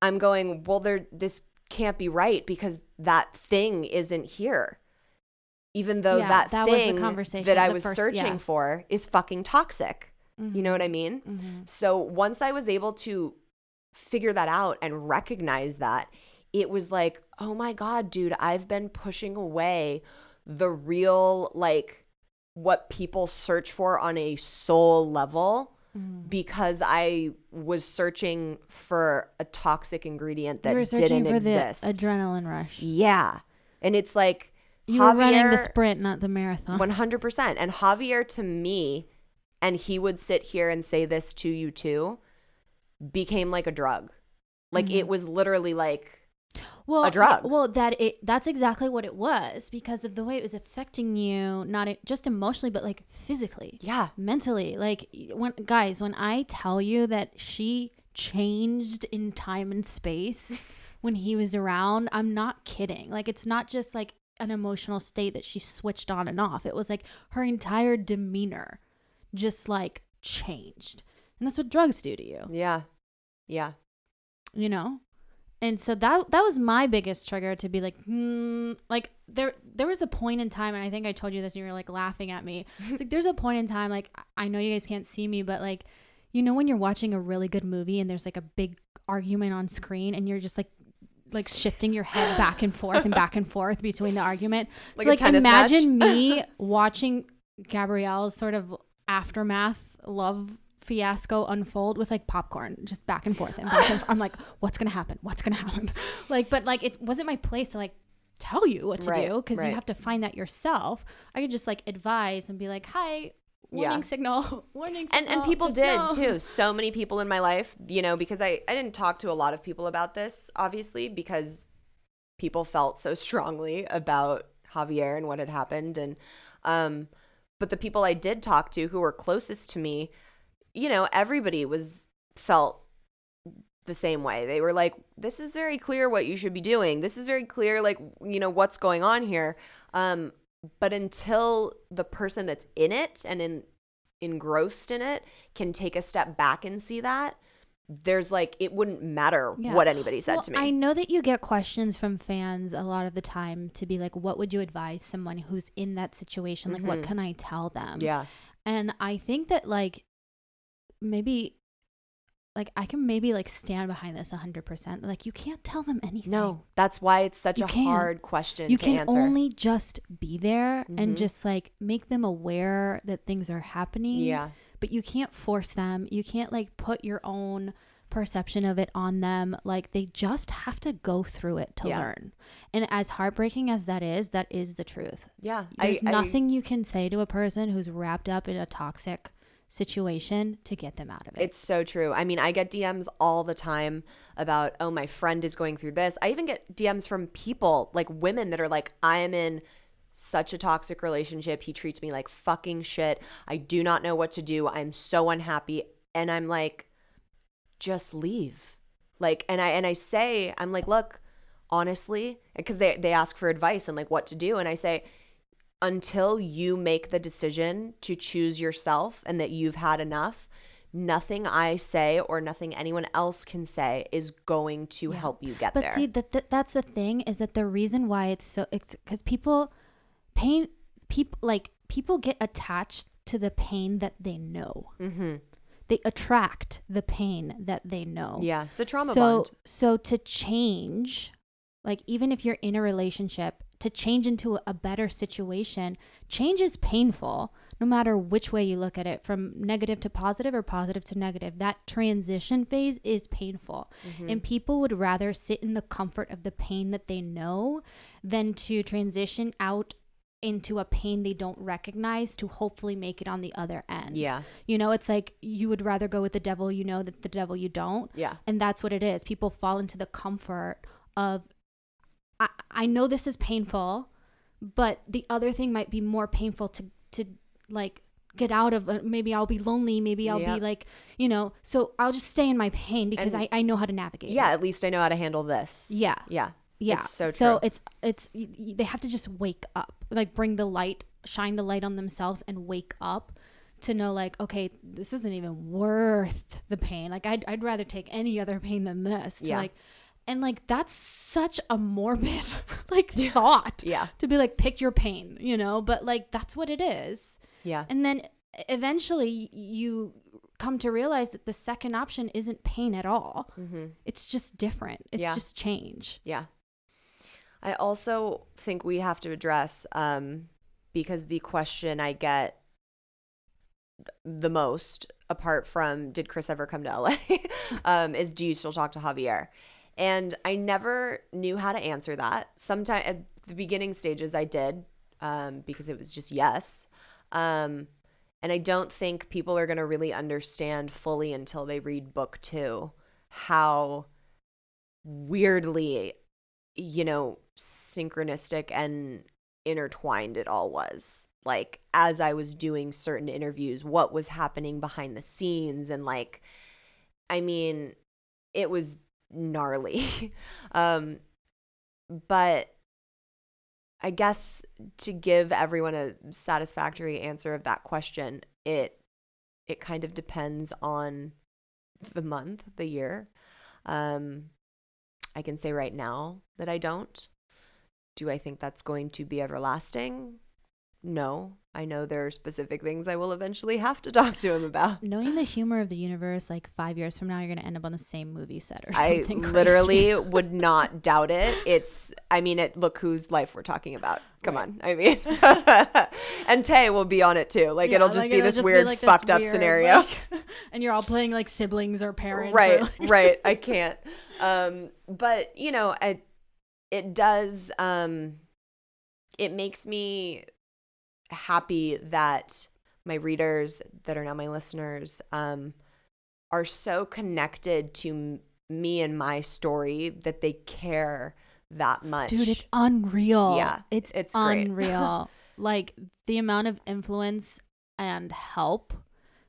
S1: I'm going, well, there this can't be right because that thing isn't here. Even though
S2: Yeah,
S1: that,
S2: that was the
S1: thing
S2: conversation,
S1: that I was
S2: first-
S1: searching
S2: yeah.
S1: for is fucking toxic. You know what I mean?
S2: Mhm.
S1: So once I was able to figure that out and recognize that, it was like, oh my God, dude, I've been pushing away the real, like, what people search for on a soul level
S2: Mm-hmm.
S1: because I was searching for a toxic ingredient that
S2: you were searching
S1: didn't
S2: for
S1: exist.
S2: adrenaline rush
S1: yeah. And it's like,
S2: you were running the sprint not the marathon
S1: 100%. And Javier to me, and he would sit here and say this to you too, became like a drug. Like
S2: Mm-hmm.
S1: it was literally like,
S2: well,
S1: a drug.
S2: Well, that it that's exactly what it was because of the way it was affecting you, not just emotionally, but like physically,
S1: yeah,
S2: mentally. Like when guys, when I tell you that she changed in time and space when he was around, I'm not kidding. Like it's not just like an emotional state that she switched on and off. It was like her entire demeanor just like changed. And that's what drugs do to you
S1: yeah, yeah,
S2: you know and so that that was my biggest trigger to be like hmm like there there was a point in time and i think i told you this and you were like laughing at me. It's like there's a point in time like i know you guys can't see me but like you know when you're watching a really good movie and there's like a big argument on screen and you're just like like shifting your head back and forth and back and forth between the argument?
S1: Like
S2: so like imagine me watching gabrielle's sort of aftermath love fiasco unfold with like popcorn just back and forth and back and forth. I'm like, what's gonna happen? What's gonna happen? Like, but like it wasn't my place to like tell you what to
S1: Right,
S2: do because
S1: right.
S2: you have to find that yourself. I could just like advise and be like, hi, warning
S1: Yeah.
S2: signal, warning
S1: and
S2: signal.
S1: and people
S2: just
S1: did
S2: know."
S1: too. So many people in my life, you know, because I I didn't talk to a lot of people about this, obviously, because people felt so strongly about Javier and what had happened, and um, but the people I did talk to who were closest to me, you know, everybody was felt the same way. They were like, this is very clear what you should be doing. This is very clear, like, you know, what's going on here. Um, but until the person that's in it and in engrossed in it can take a step back and see that, there's like it wouldn't matter
S2: Yeah.
S1: what anybody said
S2: Well,
S1: to me.
S2: I know that you get questions from fans a lot of the time to be like, what would you advise someone who's in that situation? Like, what
S1: Mhm.
S2: can I tell them?
S1: yeah.
S2: And I think that, like, maybe, like, I can maybe, like, stand behind this 100%. Like, you can't tell them anything.
S1: No, that's why it's such
S2: You
S1: a
S2: can't.
S1: hard question
S2: You
S1: to
S2: can
S1: answer.
S2: only just be there
S1: Mhm.
S2: and just, like, make them aware that things are happening.
S1: yeah.
S2: but you can't force them. You can't like put your own perception of it on them. Like they just have to go through it to
S1: Yeah.
S2: learn. And as heartbreaking as that is, that is the truth.
S1: Yeah.
S2: There's
S1: I, I-
S2: nothing you can say to a person who's wrapped up in a toxic situation to get them out of it.
S1: It's so true. I mean, I get DMs all the time about, oh, my friend is going through this. I even get DMs from people, like women that are like, I am in such a toxic relationship. He treats me like fucking shit. I do not know what to do. I'm so unhappy. And I'm like, just leave. Like, and I and I say, I'm like, look, honestly, because they they ask for advice and like what to do, and I say, until you make the decision to choose yourself and that you've had enough, nothing I say or nothing anyone else can say is going to help you get
S2: but
S1: there.
S2: see that, that that's the thing is that the reason why it's so it's because people pain people like people get attached to the pain that they know.
S1: mm-hmm.
S2: They attract the pain that they know.
S1: Yeah, it's a trauma
S2: so
S1: bond.
S2: so to change like even if you're in a relationship to change into a better situation change is painful no matter which way you look at it from negative to positive or positive to negative that transition phase is painful
S1: Mm-hmm.
S2: and people would rather sit in the comfort of the pain that they know than to transition out into a pain they don't recognize to hopefully make it on the other end
S1: Yeah,
S2: you know, it's like you would rather go with the devil you know that the devil you don't.
S1: yeah,
S2: And that's what it is. People fall into the comfort of, I, I know this is painful, but the other thing might be more painful to, to like get out of. Uh, maybe I'll be lonely. Maybe I'll
S1: Yeah.
S2: be like, you know, so I'll just stay in my pain because
S1: And-
S2: I, I know how to navigate.
S1: yeah.
S2: it.
S1: At least I know how to handle this.
S2: Yeah.
S1: yeah,
S2: Yeah.
S1: It's so
S2: So it's it's they have to just wake up, like bring the light, shine the light on themselves, and wake up to know like, okay, this isn't even worth the pain. Like I'd I'd rather take any other pain than this.
S1: Yeah.
S2: Like, and like that's such a morbid like thought.
S1: Yeah.
S2: To be like pick your pain, you know, but like that's what it is.
S1: yeah,
S2: And then eventually you come to realize that the second option isn't pain at all.
S1: mm-hmm.
S2: It's just different. It's
S1: Yeah.
S2: just change.
S1: Yeah. I also think we have to address um because the question I get the most apart from did Chris ever come to LA um is do you still talk to Javier? And I never knew how to answer that. Sometimes at the beginning stages I did um because it was just yes. Um and I don't think people are going to really understand fully until they read book 2 how weirdly you know synchronistic and intertwined it all was like as i was doing certain interviews what was happening behind the scenes and like i mean it was gnarly um but i guess to give everyone a satisfactory answer of that question it it kind of depends on the month the year um I can say right now that I don't. Do I think that's going to be everlasting? No. I know there are specific things I will eventually have to talk to him about.
S2: Knowing the humor of the universe, like five years from now, you're gonna end up on the same movie set or
S1: I
S2: something. crazy.
S1: literally would not doubt it. It's, I mean, it. Look whose life we're talking about. Come on, I mean, and Tay will be on it too. Like
S2: Yeah,
S1: it'll just
S2: like,
S1: be this
S2: just
S1: weird,
S2: like, this
S1: fucked up
S2: weird,
S1: scenario.
S2: like- and you're all playing like siblings or parents. or,
S1: right
S2: like-
S1: right i can't um but you know I, it does um it makes me happy that my readers that are now my listeners um are so connected to m- me and my story that they care that much
S2: Dude, it's unreal.
S1: Yeah,
S2: it's
S1: it's
S2: unreal. like the amount of influence and help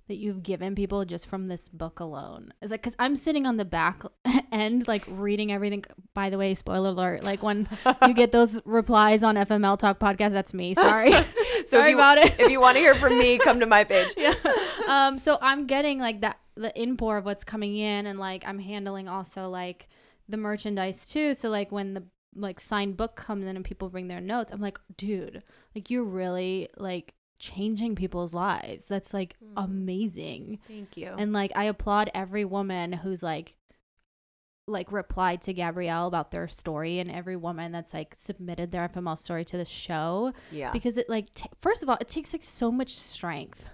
S2: that you've given people just from this book alone is like because i'm sitting on the back end like reading everything by the way spoiler alert like when you get those replies on fml talk podcast that's me sorry
S1: So
S2: sorry
S1: if you,
S2: about it
S1: if you want to hear from me, come to my page.
S2: yeah. Um, so I'm getting like that the inpour of what's coming in and like I'm handling also like the merchandise too. So like when the like signed book comes in and people bring their notes, I'm like, dude, like you're really like changing people's lives. That's like amazing.
S1: Thank you.
S2: And like I applaud every woman who's like like replied to Gabrielle about their story and every woman that's like submitted their FML story to the show
S1: yeah.
S2: because it like t- first of all it takes like so much strength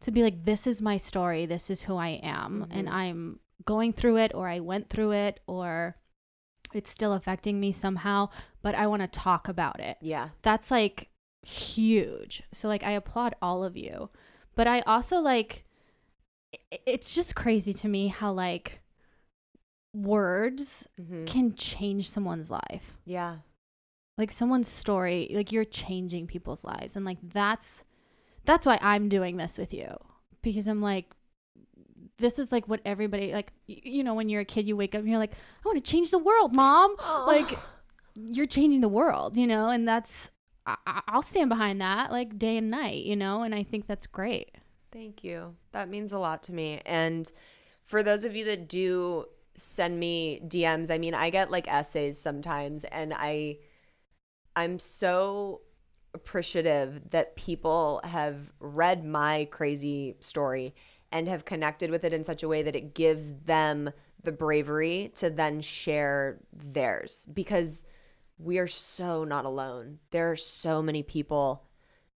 S2: to be like this is my story this is who i am and
S1: Mhm.
S2: i'm going through it or i went through it or it's still affecting me somehow but i want to talk about it
S1: yeah.
S2: that's like huge. So like i applaud all of you. But i also like it's just crazy to me how like words
S1: hmm
S2: can change someone's life.
S1: Yeah.
S2: like someone's story like you're changing people's lives. And like that's that's why i'm doing this with you. Because i'm like this is like what everybody like you know when you're a kid you wake up and you're like i want to change the world mom. Like you're changing the world you know? And that's I- i'll stand behind that like day and night you know and i think that's great
S1: Thank you. That means a lot to me. And for those of you that do send me DMs, I mean, I get like essays sometimes and I I'm so appreciative that people have read my crazy story and have connected with it in such a way that it gives them the bravery to then share theirs because we are so not alone. There are so many people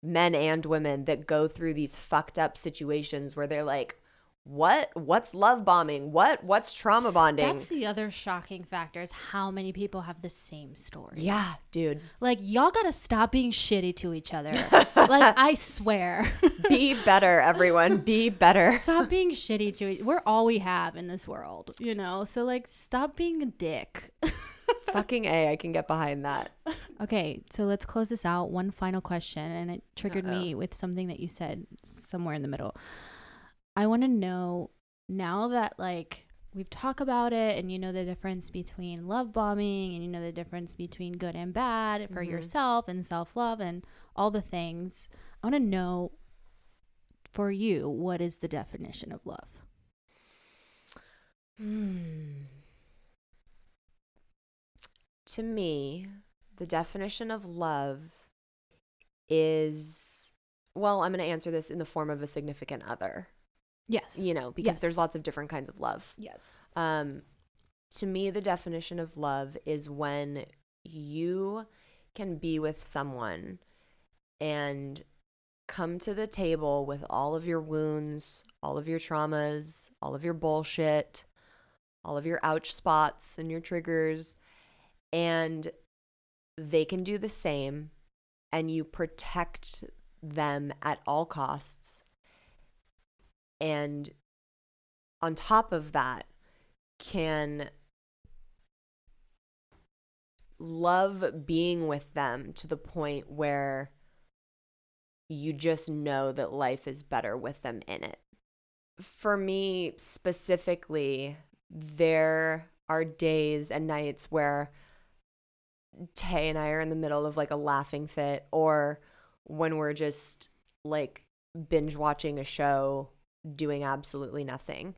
S1: men and women that go through these fucked up situations where they're like what? What's love bombing? What? What's trauma bonding?
S2: That's the other shocking factor is how many people have the same story.
S1: Yeah dude.
S2: Like y'all gotta stop being shitty to each other. Like i swear.
S1: Be better everyone. Be better.
S2: Stop being shitty to each we're all we have in this world you know? So like stop being a dick
S1: fucking a i can get behind that.
S2: Okay so let's close this out. One final question and it triggered me with something that you said somewhere in the middle. I want to know now that like we've talked about it and you know the difference between love bombing and you know the difference between good and bad for
S1: Mhm.
S2: yourself and self-love and all the things i want to know for you what is the definition of love?
S1: Hmm. To me, the definition of love is well, I'm going to answer this in the form of a significant other,
S2: yes
S1: you know, because
S2: Yes.
S1: there's lots of different kinds of love.
S2: yes
S1: Um, to me, the definition of love is when you can be with someone and come to the table with all of your wounds, all of your traumas, all of your bullshit, all of your ouch spots and your triggers, and they can do the same, and you protect them at all costs. And on top of that, can love being with them to the point where you just know that life is better with them in it. For me specifically, there are days and nights where Tay and I are in the middle of like a laughing fit, or when we're just like binge watching a show, doing absolutely nothing.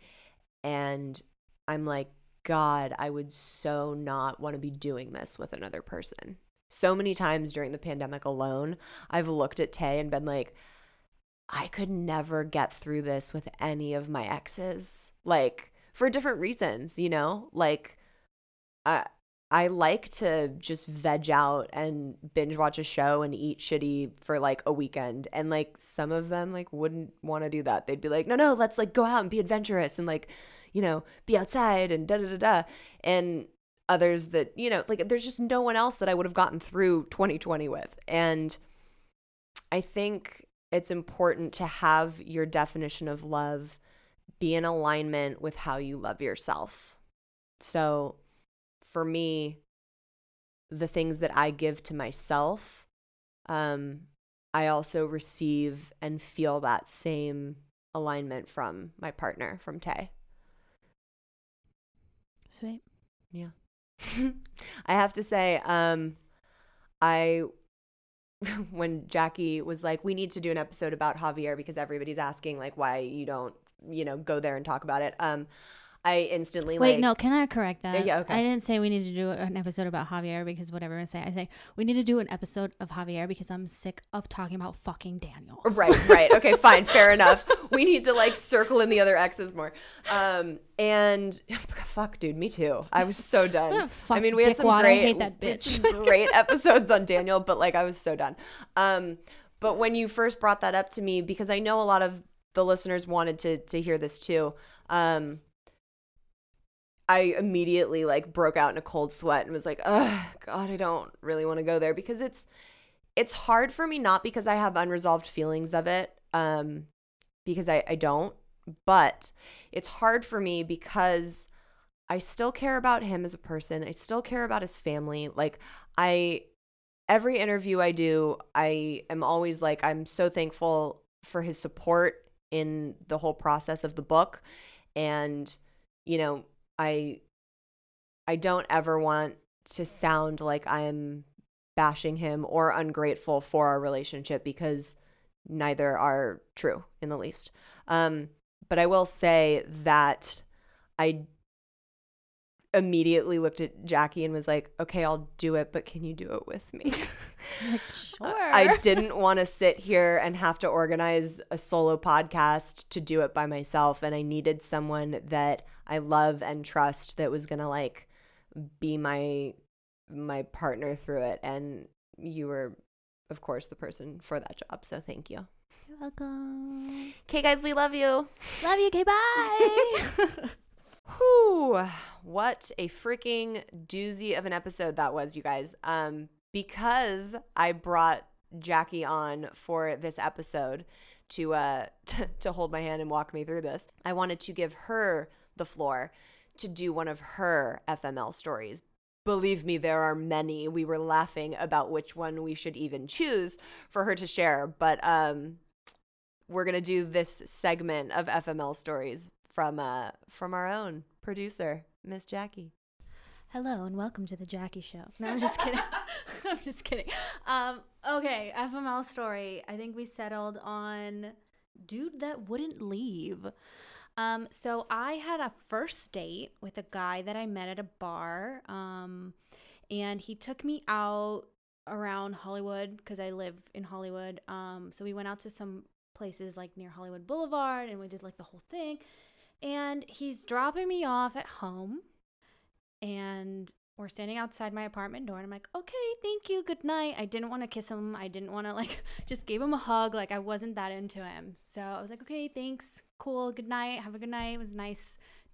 S1: And I'm like, God, I would so not want to be doing this with another person. So many times during the pandemic alone, I've looked at Tay and been like, I could never get through this with any of my exes. Like, for different reasons, you know? Like, I. I like to just veg out and binge watch a show and eat shitty for like a weekend. And like some of them like wouldn't want to do that. They'd be like, no, no, let's like go out and be adventurous and like, you know, be outside and da da da da. And others that, you know, like there's just no one else that I would have gotten through 2020 with. And I think it's important to have your definition of love be in alignment with how you love yourself. So for me, the things that I give to myself, um, I also receive and feel that same alignment from my partner, from Tay.
S2: Sweet.
S1: Yeah. I have to say, um, I when Jackie was like, we need to do an episode about Javier because everybody's asking like why you don't, you know, go there and talk about it. Um, I instantly
S2: Wait,
S1: like
S2: no, can I correct that?
S1: yeah, okay.
S2: I didn't say we need to do an episode about Javier because what everyone's saying. I say we need to do an episode of Javier because I'm sick of talking about fucking Daniel.
S1: Right, right. Okay, fine, fair enough. We need to like circle in the other X's more. Um, and fuck, dude, me too. I was so done. I mean, we had some
S2: I
S1: great,
S2: hate that bitch.
S1: great episodes on Daniel, but like I was so done. Um, but when you first brought that up to me, because I know a lot of the listeners wanted to to hear this too. Um, I immediately like broke out in a cold sweat and was like, "Oh God, I don't really want to go there because it's it's hard for me not because I have unresolved feelings of it, um, because I I don't, but it's hard for me because I still care about him as a person. I still care about his family. Like I every interview I do, I am always like I'm so thankful for his support in the whole process of the book and you know, I I don't ever want to sound like I'm bashing him or ungrateful for our relationship because neither are true in the least. Um, but I will say that I immediately looked at Jackie and was like, okay, I'll do it, but can you do it with me?
S2: Like, sure.
S1: I didn't want to sit here and have to organize a solo podcast to do it by myself. And I needed someone that I love and trust that was going to like be my my partner through it and you were of course the person for that job so thank you
S2: You're welcome.
S1: okay guys we love you
S2: Love you. Okay, bye.
S1: Whew, what a freaking doozy of an episode that was, you guys. Um, because I brought Jackie on for this episode to uh t- to hold my hand and walk me through this, I wanted to give her the floor to do one of her FML stories. Believe me, there are many. We were laughing about which one we should even choose for her to share, but um we're gonna do this segment of FML stories from uh from our own producer, Miss Jackie.
S2: Hello and welcome to the Jackie Show. No, I'm just kidding. I'm just kidding. Um, okay, FML story. I think we settled on dude that wouldn't leave. Um, so I had a first date with a guy that I met at a bar. Um, and he took me out around Hollywood because I live in Hollywood. Um, so we went out to some places like near Hollywood Boulevard and we did like the whole thing. And he's dropping me off at home and we're standing outside my apartment door and I'm like, "Okay, thank you. Good night." I didn't want to kiss him. I didn't want to like just gave him a hug. Like I wasn't that into him. So I was like, "Okay, thanks. Cool. Good night. Have a good night. It was nice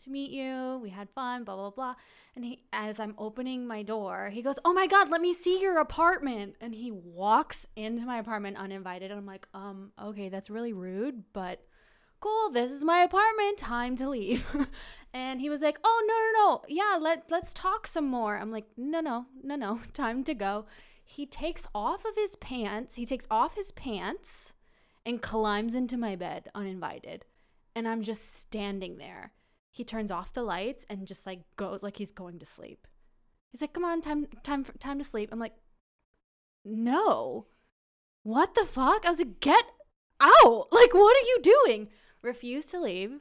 S2: to meet you. We had fun, blah blah blah." And he as I'm opening my door, he goes, "Oh my god, let me see your apartment." And he walks into my apartment uninvited and I'm like, "Um, okay, that's really rude, but cool this is my apartment time to leave. And he was like oh no no no. Yeah let let's talk some more. I'm like no no no no time to go. He takes off of his pants he takes off his pants and climbs into my bed uninvited. And i'm just standing there. He turns off the lights and just like goes like he's going to sleep. He's like come on time time time to sleep. I'm like no. What the fuck? I was like get out. Like what are you doing refused to leave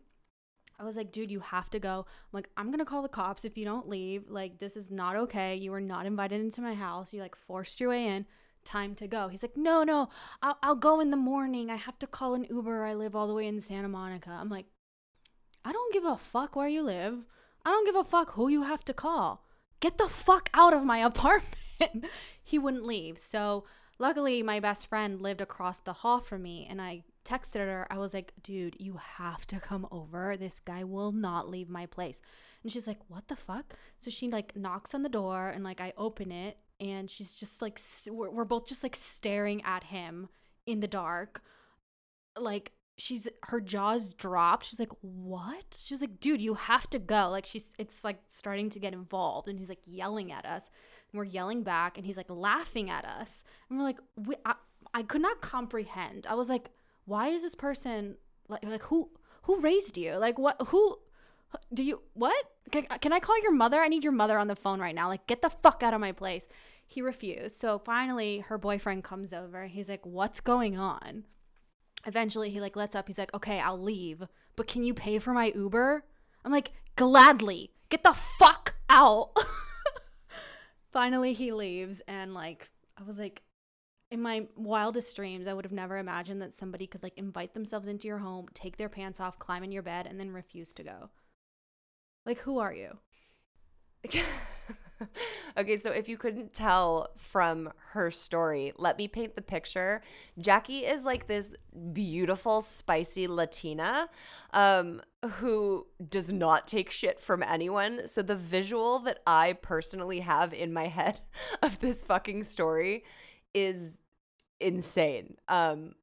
S2: I was like, dude, you have to go. I'm like, I'm gonna call the cops if you don't leave. Like, this is not okay. You were not invited into my house. You like forced your way in. Time to go. He's like, no, no, I'll, I'll go in the morning. I have to call an Uber. I live all the way in Santa Monica. I'm like, I don't give a fuck where you live. I don't give a fuck who you have to call. Get the fuck out of my apartment. he wouldn't leave. So, luckily, my best friend lived across the hall from me, and I texted her. I was like, dude, you have to come over. This guy will not leave my place. And she's like, what the fuck? So she like knocks on the door and like I open it and she's just like, we're, we're both just like staring at him in the dark. Like, she's her jaws dropped. She's like, "What?" She was like, "Dude, you have to go." Like she's it's like starting to get involved and he's like yelling at us. And we're yelling back and he's like laughing at us. And we're like, we, I, I could not comprehend. I was like, why is this person like like who who raised you? Like what who do you what? Can, can I call your mother? I need your mother on the phone right now. Like get the fuck out of my place. He refused. So finally her boyfriend comes over. He's like, "What's going on?" Eventually he like lets up. He's like, "Okay, I'll leave, but can you pay for my Uber?" I'm like, "Gladly. Get the fuck out." finally he leaves and like I was like in my wildest dreams, I would have never imagined that somebody could like invite themselves into your home, take their pants off, climb in your bed, and then refuse to go. Like, who are you?
S1: okay, so if you couldn't tell from her story, let me paint the picture. Jackie is like this beautiful, spicy Latina um, who does not take shit from anyone. So the visual that I personally have in my head of this fucking story is insane. Um,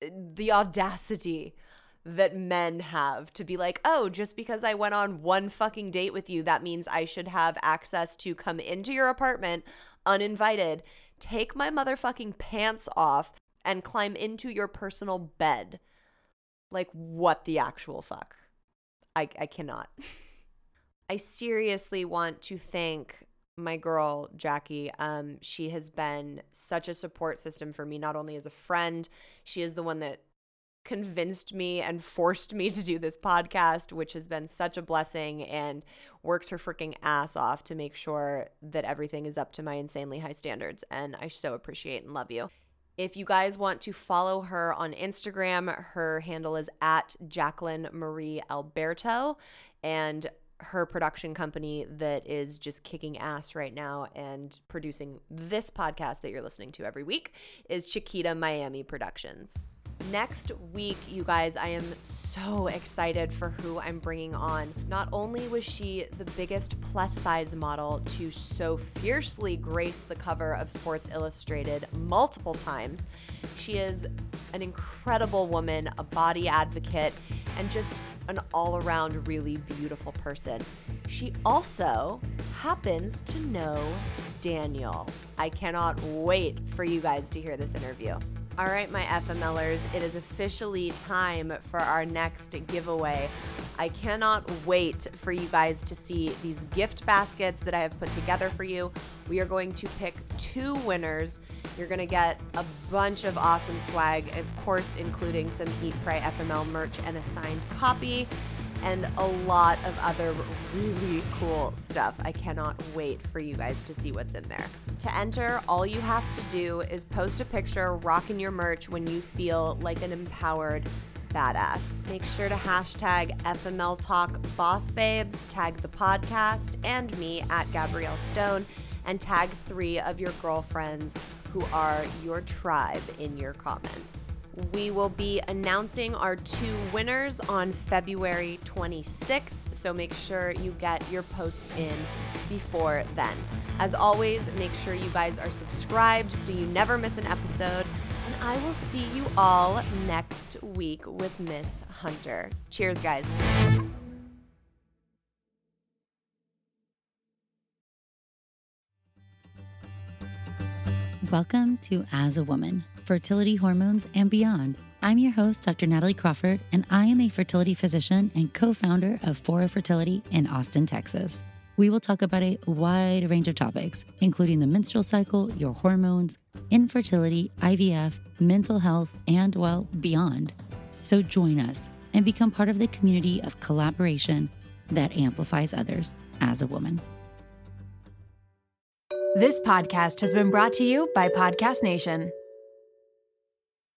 S1: the audacity that men have to be like, oh, just because I went on one fucking date with you, that means I should have access to come into your apartment uninvited, take my motherfucking pants off, and climb into your personal bed. Like, what the actual fuck? I, I cannot. I seriously want to thank my girl Jackie. Um, she has been such a support system for me, not only as a friend, she is the one that convinced me and forced me to do this podcast, which has been such a blessing and works her freaking ass off to make sure that everything is up to my insanely high standards. And I so appreciate and love you. If you guys want to follow her on Instagram, her handle is at Jacqueline Marie Alberto. And her production company that is just kicking ass right now and producing this podcast that you're listening to every week is Chiquita Miami Productions. Next week, you guys, I am so excited for who I'm bringing on. Not only was she the biggest plus size model to so fiercely grace the cover of Sports Illustrated multiple times, she is an incredible woman, a body advocate, and just an all around really beautiful person. She also happens to know Daniel. I cannot wait for you guys to hear this interview. All right, my FMLers, it is officially time for our next giveaway. I cannot wait for you guys to see these gift baskets that I have put together for you. We are going to pick two winners. You're going to get a bunch of awesome swag, of course, including some Eat Pray FML merch and a signed copy and a lot of other really cool stuff. I cannot wait for you guys to see what's in there. To enter, all you have to do is post a picture rocking your merch when you feel like an empowered badass. Make sure to hashtag FML Talk Boss Babes, tag the podcast and me at Gabrielle Stone, and tag three of your girlfriends who are your tribe in your comments. We will be announcing our two winners on February 26th, so make sure you get your posts in before then. As always, make sure you guys are subscribed so you never miss an episode. And I will see you all next week with Miss Hunter. Cheers, guys.
S5: Welcome to As a Woman Fertility Hormones and Beyond. I'm your host, Dr. Natalie Crawford, and I am a fertility physician and co founder of Fora Fertility in Austin, Texas. We will talk about a wide range of topics, including the menstrual cycle, your hormones, infertility, IVF, mental health, and, well, beyond. So join us and become part of the community of collaboration that amplifies others as a woman.
S6: This podcast has been brought to you by Podcast Nation.